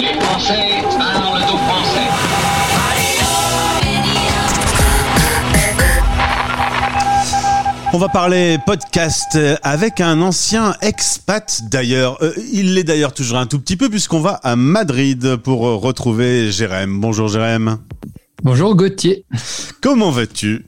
Les Français parlent le dos français. On va parler podcast avec un ancien expat d'ailleurs. Euh, il l'est d'ailleurs toujours un tout petit peu puisqu'on va à Madrid pour retrouver Jérém. Bonjour Jérém. Bonjour Gauthier. Comment vas-tu?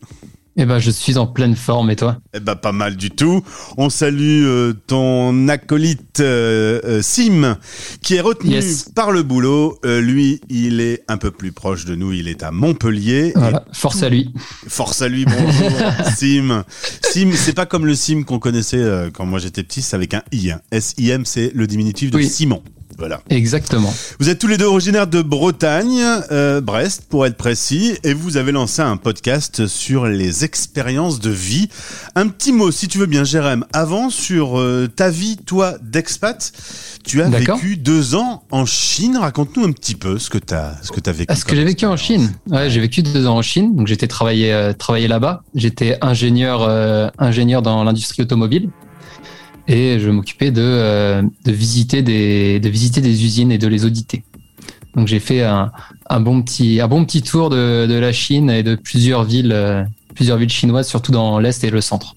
Eh ben, je suis en pleine forme et toi? Eh ben, pas mal du tout. On salue euh, ton acolyte euh, euh, Sim qui est retenu Yes. par le boulot. Euh, lui, il est un peu plus proche de nous. Il est à Montpellier. Voilà, force à lui. Force à lui, bonjour Sim. Sim, c'est pas comme le Sim qu'on connaissait quand moi j'étais petit, c'est avec un I. hein. S-I-M, c'est le diminutif de Oui. Simon. Voilà. Exactement. Vous êtes tous les deux originaires de Bretagne, euh, Brest pour être précis, et vous avez lancé un podcast sur les expériences de vie. Un petit mot, si tu veux bien, Jérém, avant sur euh, ta vie, toi, d'expat. Tu as vécu deux ans en Chine. Raconte-nous un petit peu ce que tu as, ce que as vécu. Est-ce que j'ai vécu en. Chine? Ouais, j'ai vécu deux ans en Chine. Donc j'étais travaillé euh, travaillé là-bas. J'étais ingénieur euh, ingénieur dans l'industrie automobile et je m'occupais de euh, de visiter des de visiter des usines et de les auditer. Donc j'ai fait un, un bon petit un bon petit tour de, de la Chine et de plusieurs villes euh, plusieurs villes chinoises, surtout dans l'est et le centre.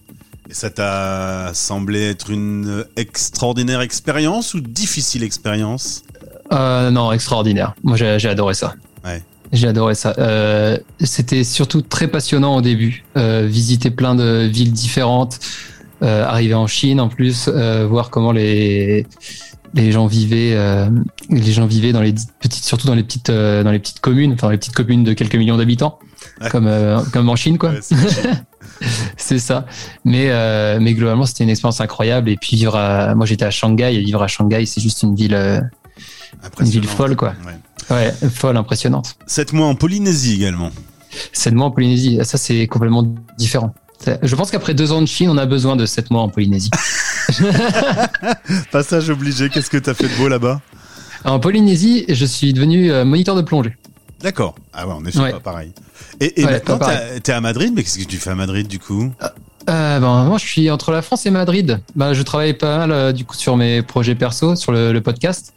Et ça t'a semblé être une extraordinaire expérience ou difficile expérience? Euh, non, extraordinaire. Moi, j'ai adoré ça. Ouais. J'ai adoré ça. Euh, C'était surtout très passionnant au début. Visiter plein de villes différentes, arriver en Chine en plus, euh, voir comment les les gens vivaient, euh, les gens vivaient dans les petites, surtout dans les petites, euh, dans les petites communes, enfin les petites communes de quelques millions d'habitants, Ouais. comme euh, comme en Chine quoi. Ouais, c'est ça. Mais, euh, mais globalement, c'était une expérience incroyable. Et puis vivre à, moi j'étais à Shanghai et vivre à Shanghai, c'est juste une ville, euh, une ville folle quoi. Ouais. Ouais, folle, impressionnante. Sept mois en Polynésie également. Sept mois en Polynésie, ça c'est complètement différent. Je pense qu'après deux ans de Chine, on a besoin de sept mois en Polynésie. Passage obligé, qu'est-ce que t'as fait de beau là-bas? En Polynésie, je suis devenu euh, moniteur de plongée. D'accord. Ah ouais, en effet, Ouais. pas pareil. Et, et Ouais, maintenant, t'as- t'es à Madrid, mais qu'est-ce que tu fais à Madrid du coup? Euh, ben, moi, je suis entre la France et Madrid. Ben, je travaille pas mal euh, du coup sur mes projets perso, sur le, le podcast.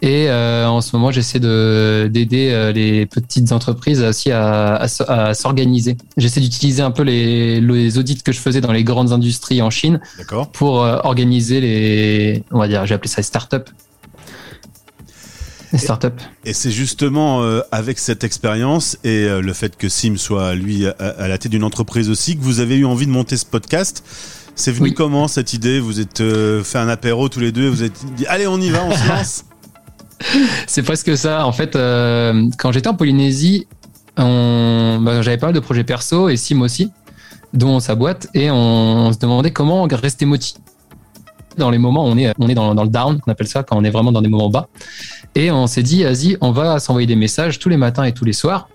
Et euh, en ce moment, j'essaie de d'aider euh, les petites entreprises aussi à, à, s'organiser. J'essaie d'utiliser un peu les, les audits que je faisais dans les grandes industries en Chine pour euh, organiser les, on va dire, j'ai appelé ça les startups. Les startups. Et c'est justement euh, avec cette expérience et euh, le fait que Sim soit lui à, à la tête d'une entreprise aussi que vous avez eu envie de monter ce podcast. C'est venu Oui. comment cette idée? Vous êtes euh, fait un apéro tous les deux, vous êtes dit allez on y va, on se lance. C'est presque ça. En fait, euh, quand j'étais en Polynésie, bah, j'avais pas mal de projets perso et Sim aussi, dont sa boîte, et on, se demandait comment rester motivé dans les moments où on est, dans, le down, on appelle ça, quand on est vraiment dans des moments bas. Et on s'est dit, vas-y, on va s'envoyer des messages tous les matins et tous les soirs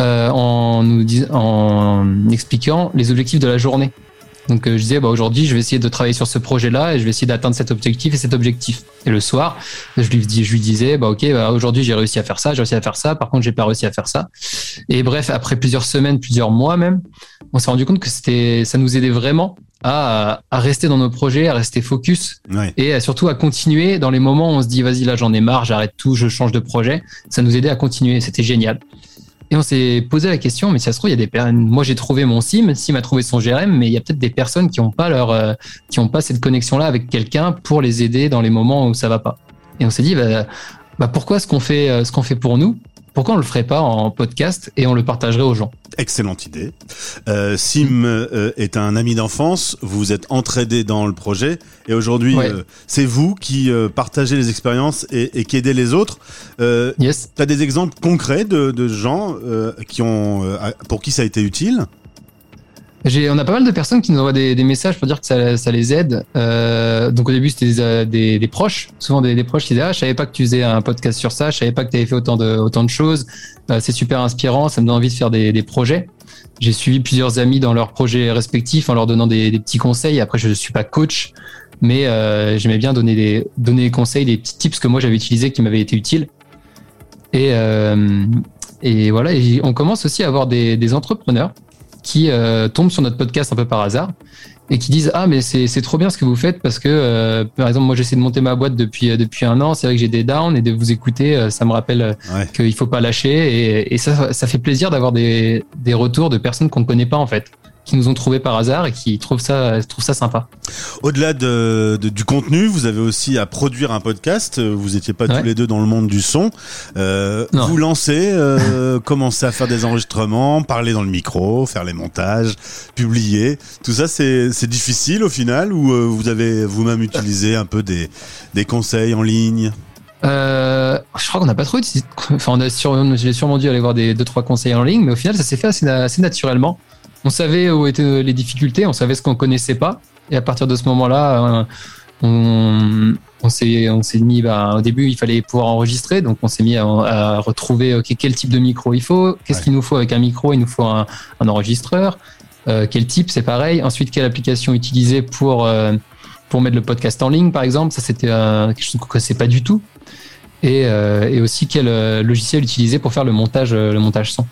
euh, en nous en expliquant les objectifs de la journée. Donc euh, je disais, bah, aujourd'hui, je vais essayer de travailler sur ce projet-là et je vais essayer d'atteindre cet objectif et cet objectif. Et le soir, je lui, dis, je lui disais, bah, ok, bah, aujourd'hui, j'ai réussi à faire ça, j'ai réussi à faire ça, par contre, j'ai pas réussi à faire ça. Et bref, après plusieurs semaines, plusieurs mois même, on s'est rendu compte que c'était, ça nous aidait vraiment à, à rester dans nos projets, à rester focus Ouais. et à- surtout à continuer dans les moments où on se dit, vas-y, là, j'en ai marre, j'arrête tout, je change de projet. Ça nous aidait à continuer. C'était génial. Et on s'est posé la question, mais si ça se trouve, il y a des personnes. Moi, j'ai trouvé mon SIM, SIM a trouvé son GRM, mais il y a peut-être des personnes qui n'ont pas leur, euh, qui pas cette connexion-là avec quelqu'un pour les aider dans les moments où ça va pas. Et on s'est dit, bah, bah, pourquoi ce qu'on fait, euh, ce qu'on fait pour nous, pourquoi on le ferait pas en podcast et on le partagerait aux gens Excellente idée. Euh, Sim euh, est un ami d'enfance, vous vous êtes entraidés dans le projet et aujourd'hui Ouais. euh, c'est vous qui euh, partagez les expériences et, et qui aidez les autres. Euh, Yes. tu as des exemples concrets de, de gens euh, qui ont, euh, pour qui ça a été utile? On a pas mal de personnes qui nous envoient des, messages pour dire que ça, les aide. Euh, donc au début c'était des, euh, proches, souvent des, proches qui disaient ah je savais pas que tu faisais un podcast sur ça, je savais pas que tu avais fait autant de choses. Euh, c'est super inspirant, ça me donne envie de faire des, projets. J'ai suivi plusieurs amis dans leurs projets respectifs en leur donnant des, petits conseils. Après je suis pas coach, mais j'aimais bien donner des conseils, des petits tips que moi j'avais utilisés qui m'avaient été utiles. Et voilà, on commence aussi à avoir des entrepreneurs qui euh, tombent sur notre podcast un peu par hasard et qui disent ah mais c'est c'est trop bien ce que vous faites parce que euh, par exemple moi j'essaie de monter ma boîte depuis euh, depuis un an. C'est vrai que j'ai des downs et de vous écouter euh, ça me rappelle Ouais. qu'il faut pas lâcher. Et, et ça ça fait plaisir d'avoir des des retours de personnes qu'on ne connaît pas en fait qui nous ont trouvé par hasard et qui trouvent ça trouvent ça sympa Au-delà de, de- du contenu, vous avez aussi à produire un podcast. Vous étiez pas Ouais. tous les deux dans le monde du son. Euh, vous lancez, euh, commencez à faire des enregistrements, parler dans le micro, faire les montages, publier. Tout ça, c'est difficile au final ou euh, vous avez vous-même utilisé un peu des, des conseils en ligne? Euh, je crois qu'on n'a pas trop utilisé. Enfin, on a sur, j'ai sûrement dû aller voir des deux trois conseils en ligne, mais au final, ça s'est fait assez naturellement. On savait où étaient les difficultés, on savait ce qu'on connaissait pas, et à partir de ce moment-là, euh, on, on s'est mis. Bah, au début, il fallait pouvoir enregistrer, donc on s'est mis à, à retrouver quel type de micro il faut, qu'est-ce Ouais. qu'il nous faut avec un micro, il nous faut un, un enregistreur, euh, quel type, c'est pareil. Ensuite, quelle application utiliser pour euh, pour mettre le podcast en ligne, par exemple. Ça, c'était euh, quelque chose qu'on connaissait pas du tout. Et, et aussi quel logiciel utiliser pour faire le montage, le montage son.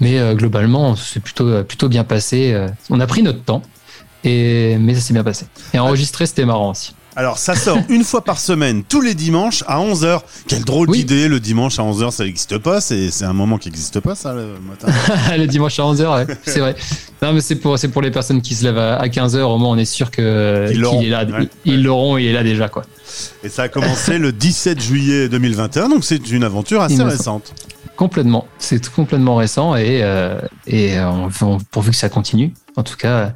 Mais euh, globalement, c'est plutôt, plutôt bien passé. euh. On a pris notre temps, et, mais ça s'est bien passé. Et enregistrer, c'était marrant aussi. Alors, ça sort une fois par semaine, tous les dimanches à 11h. Quelle drôle Oui. d'idée, le dimanche à 11h, ça n'existe pas. C'est c'est un moment qui n'existe pas, ça, le matin. le dimanche à 11h, c'est vrai. Non, mais c'est pour, c'est pour les personnes qui se lèvent à, 15h. Au moins, on est sûr que, Ils qu'il l'auront. est là. Ouais. Ils ils l'auront, il est là déjà, quoi. Et ça a commencé le 17 juillet 2021, donc c'est une aventure assez récente. Complètement. C'est complètement récent et, euh, et euh, on, pourvu que ça continue. En tout cas,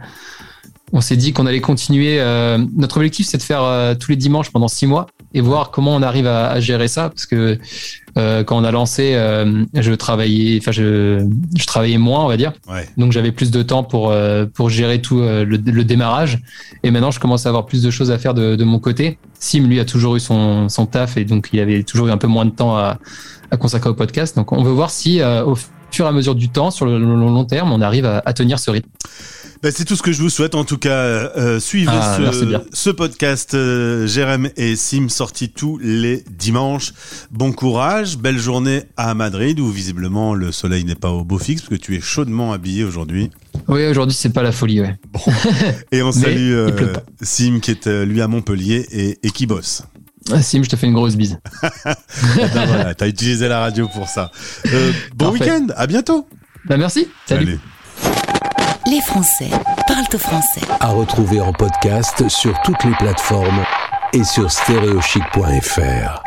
on s'est dit qu'on allait continuer. euh, notre objectif, c'est de faire euh, tous les dimanches pendant six mois et voir comment on arrive à, à gérer ça. Parce que euh, quand on a lancé, euh, je travaillais, enfin, je, je travaillais moins, on va dire. Ouais. Donc j'avais plus de temps pour euh, pour gérer tout euh, le, le démarrage. Et maintenant, je commence à avoir plus de choses à faire de, de mon côté. Sim, lui, a toujours eu son, son taf et donc il avait toujours eu un peu moins de temps à, à consacrer au podcast. Donc on veut voir si euh, au fur et à mesure du temps, sur le, long terme, on arrive à, à tenir ce rythme. Ben, c'est tout ce que je vous souhaite. En tout cas, euh, suivez Ah, ce, podcast euh, Jérém et Sim sorti tous les dimanches. Bon courage, belle journée à Madrid où visiblement le soleil n'est pas au beau fixe parce que tu es chaudement habillé aujourd'hui. Oui, aujourd'hui, c'est pas la folie, ouais. Et on salue euh. Sim qui est euh, lui à Montpellier et, et qui bosse. Ah, Sim, je te fais une grosse bise. Eh ben voilà, t'as utilisé la radio pour ça. Euh, bon week-end, à bientôt. Bah, merci. Salut. Allez. Les Français parlent au français. à retrouver en podcast sur toutes les plateformes et sur stéréochic.fr.